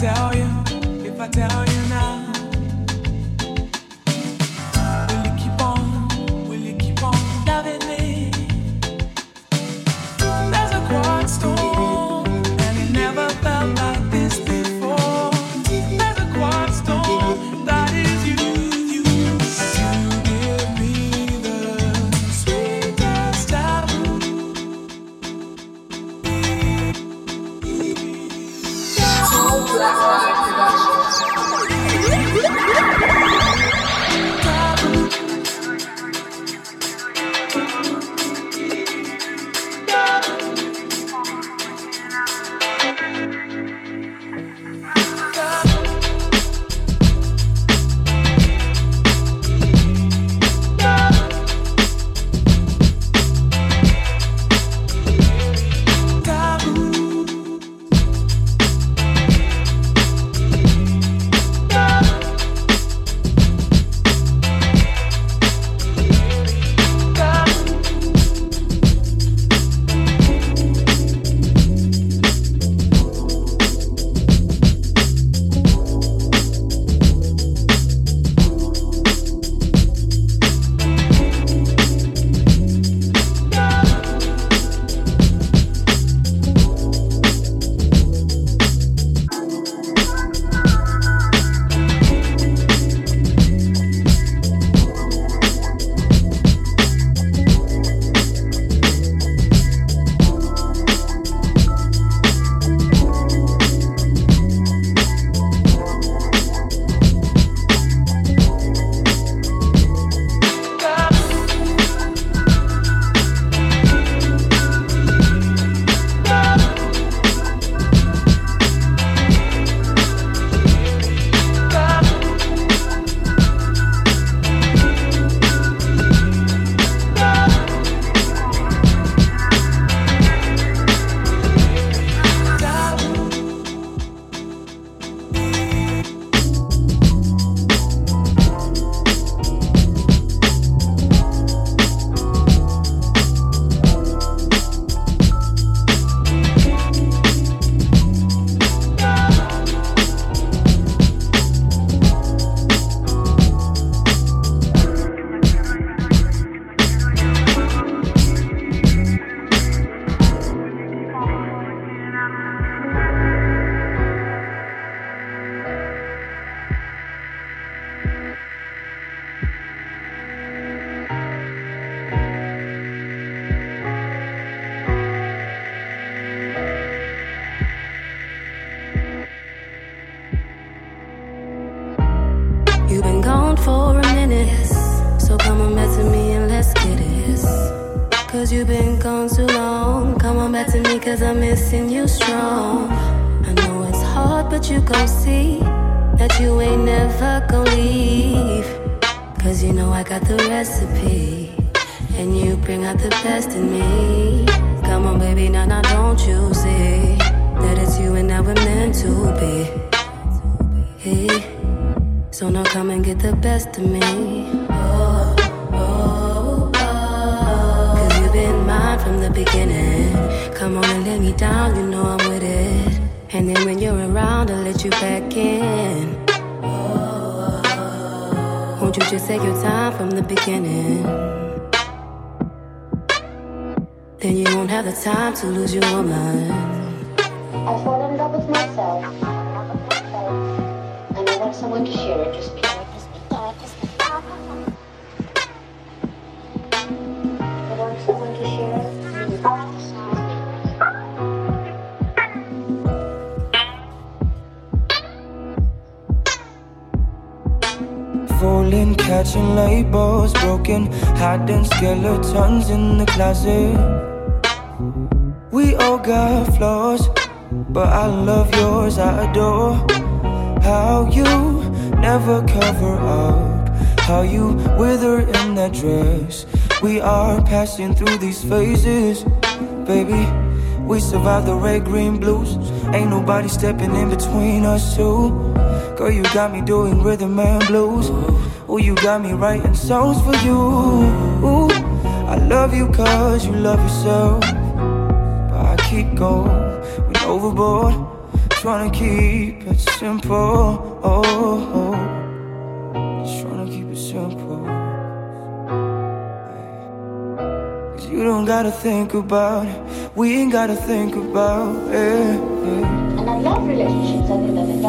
tell you, if I tell you. cause I'm missing you strong. I know it's hard, but you gon' see that you ain't never gon' leave. Cause you know I got the recipe, and you bring out the best in me. Come on, baby, now, now, don't you see that it's you and I were meant to be? Hey, so now come and get the best of me. Oh. from the beginning. Come on and let me down, you know I'm with it. And then when you're around, I'll let you back in. Won't you just take your time from the beginning? Then you won't have the time to lose your mind. I fall in love with myself. And I want someone to share it. Just Catching labels, broken, hiding skeletons in the closet. We all got flaws, but I love yours, I adore how you never cover up, how you wither in that dress. We are passing through these phases, baby. We survived the red, green, blues. Ain't nobody stepping in between us two. Girl, you got me doing rhythm and blues. Oh, you got me writing songs for you. Ooh, I love you cause you love yourself. But I keep going, went overboard, trying to keep it simple. Oh, oh. just trying to keep it simple. Cause you don't gotta think about it, we ain't gotta think about it. And I love relationships other than the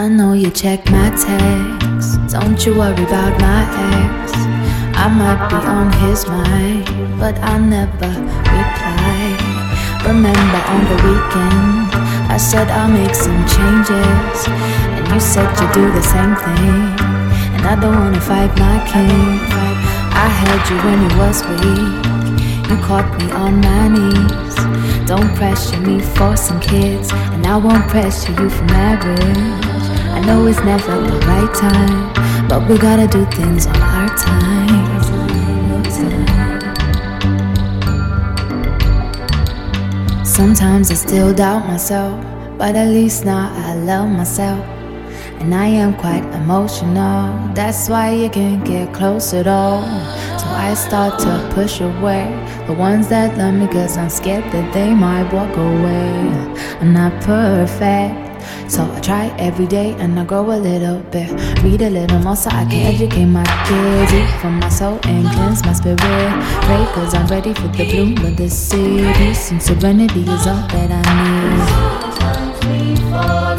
I know you check my texts. Don't you worry about my ex. I might be on his mind, but I never reply. Remember on the weekend, I said I'll make some changes, and you said you'd do the same thing. And I don't wanna fight my king. I held you when you was weak. You caught me on my knees. Don't pressure me for some kids, and I won't pressure you for marriage. I know it's never the right time, but we gotta do things on our time. Sometimes I still doubt myself, but at least now I love myself. And I am quite emotional, that's why you can't get close at all. So I start to push away the ones that love me, cause I'm scared that they might walk away. I'm not perfect. So I try every day and I grow a little bit. Read a little more so I can educate my kids. Eat from my soul and cleanse my spirit. Pray cause I'm ready for the bloom of the city. Peace and serenity is all that I need.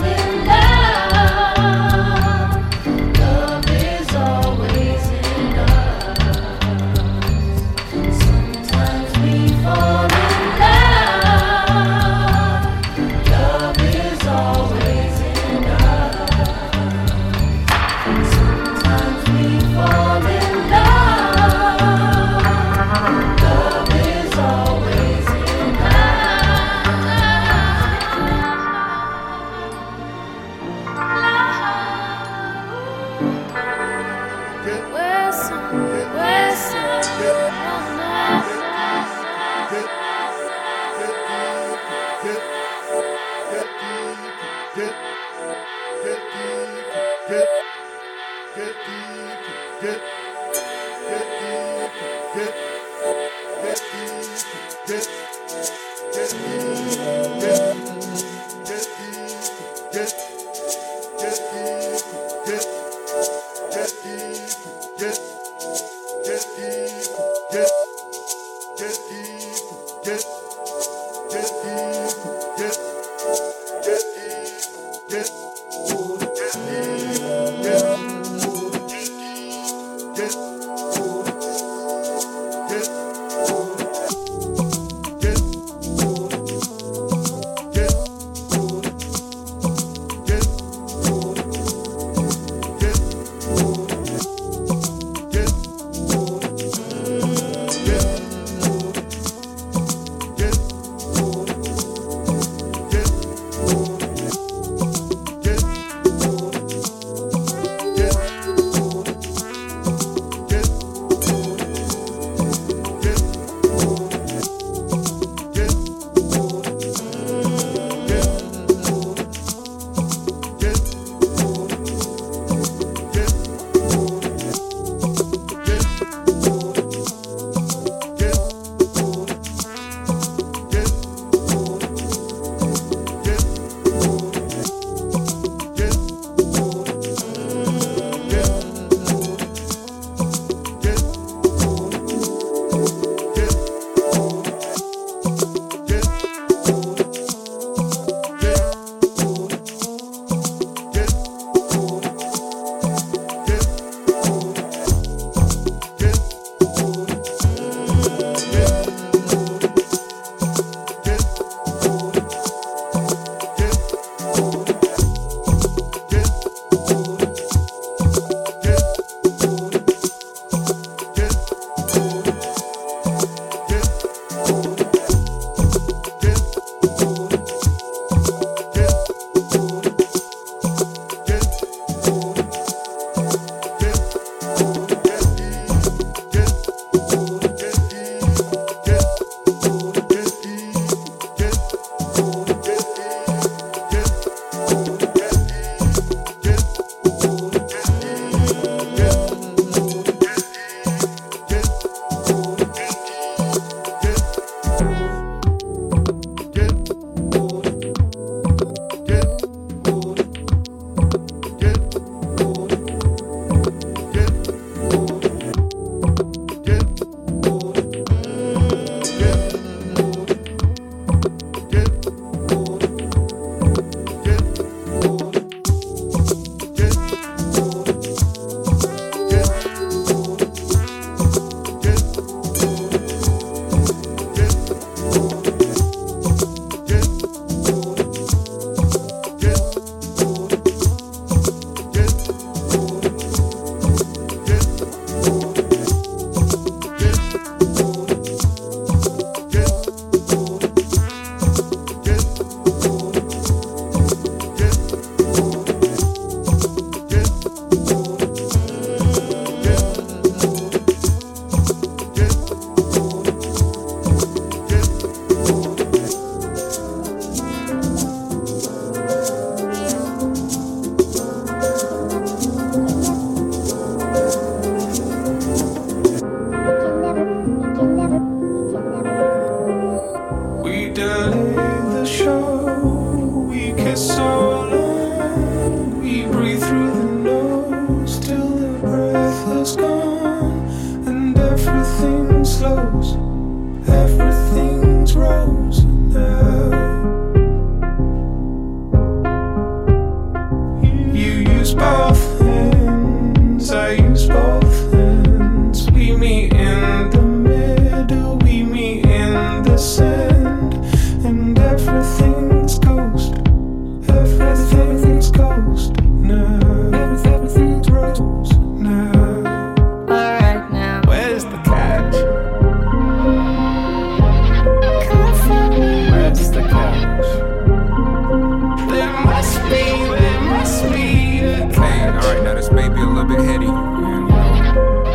Verse may be a little bit heady. And, you know,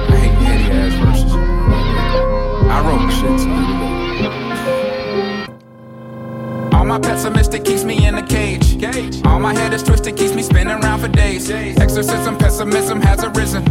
I hate heady ass verses. I wrote shit. All my pessimistic keeps me in a cage. cage. All my head is twisted, keeps me spinning around for days. days. Exorcism, pessimism has arisen.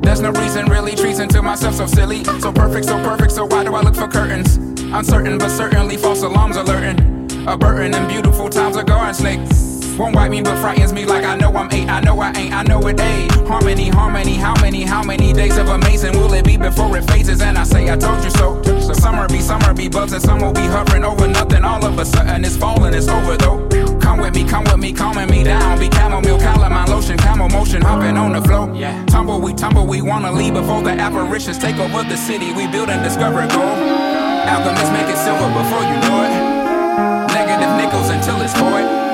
There's no reason, really treason to myself, so silly. So perfect, so perfect, so why do I look for curtains? Uncertain, but certainly false alarms alerting. A burden and beautiful times are garden snake. Won't wipe me, but frightens me like I know I'm eight. I know I ain't, I know it ain't. Harmony, harmony, how many, how many days of amazing will it be before it phases? And I say, I told you so. So summer be, summer be bugs, and some will be hovering over nothing. All of a sudden it's falling, it's over though. Come with me, come with me, calming me down. Be chamomile, calamine lotion, camel motion, hopping on the flow. Yeah. Tumble, we tumble, we wanna leave before the apparitions take over the city. We build and discover gold. Alchemists make it silver before you know it. Negative nickels until it's void.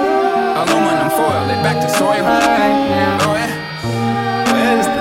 Aluminum foil it back to soil. Alright now. Oh, yeah. Where's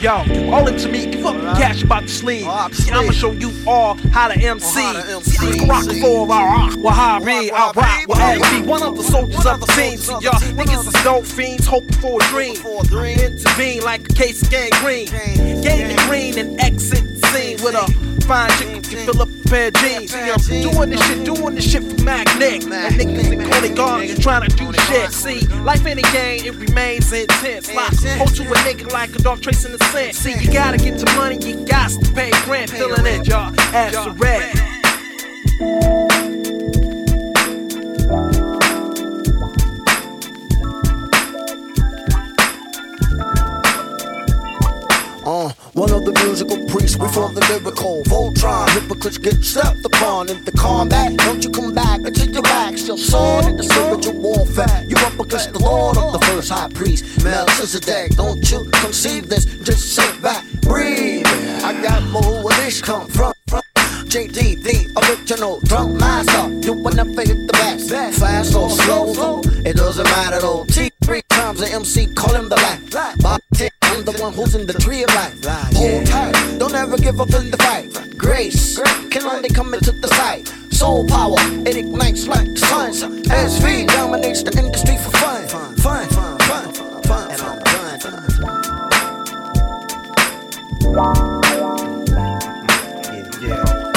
Yo, you owe it to me. Give up the cash about the sleeve. See, I'ma show you all how to MC. See, I can rock for I rock with Harry, I rock with LB. One of the soldiers of the scene. See, y'all niggas is dope fiends hoping for a dream. Intervene like a case of gangrene. The green and exit scene with a fine chick can fill up a pair of jeans. See, I'm doing this shit, doing this shit for Mac Nick. And niggas in Coney Gardens trying to do shit. See, life in a game, it remains intense. Like, hold to a nigga like a dog tracing the scent. See, you gotta get the money, you got to pay rent. Filling in, y'all, ass to red. One of the musical priests, we for the lyrical Voltron. Hypocrites get stepped upon in the combat. Don't you come back until your back's your in the spiritual warfare. You up against the Lord of the first high priest, Melchizedek. Don't you conceive this? Just sit back, breathe. I got more where this come from. JD, the original drum master. You will never hit the best. Fast or slow, it doesn't matter though. T three times the MC call him the. Bob Tick, I'm the one who's in the tree of life. Hold tight, don't ever give up in the fight. Grace can only come into the sight. Soul power, it ignites like the sun. SV dominates the industry for fun. Fun, fun, fun, fun, fun. And I'm done.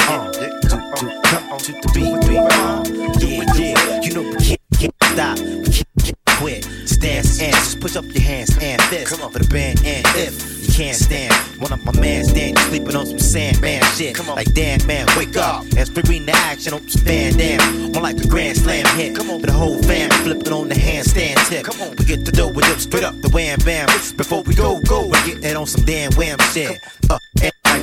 Uh, uh, uh, to the beat, beat. Uh, yeah, yeah, you know we can't, can't stop, we can't, can't quit. Stance and just put up your hands and fists for the band. And if you can't stand, one of my mans stand sleeping on some sand man shit. Come on. like damn man, wake up and spring the action on some Van Damme. More like a grand slam hit. Come on. For the whole fam flipping on the handstand tip. Come on. we get the dough with it straight up the wham bam. Before we go, go, we get it on some damn wham shit. Uh,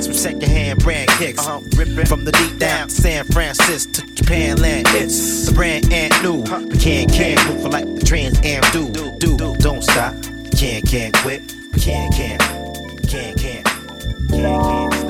like some secondhand brand kicks. From the deep down to San Francisco to Japan land. It's the brand and new. We can't, can't move for like the trans am do. Do, don't stop. Can't, can't quit. Can't, can't. Can't, can't. Can't, can't.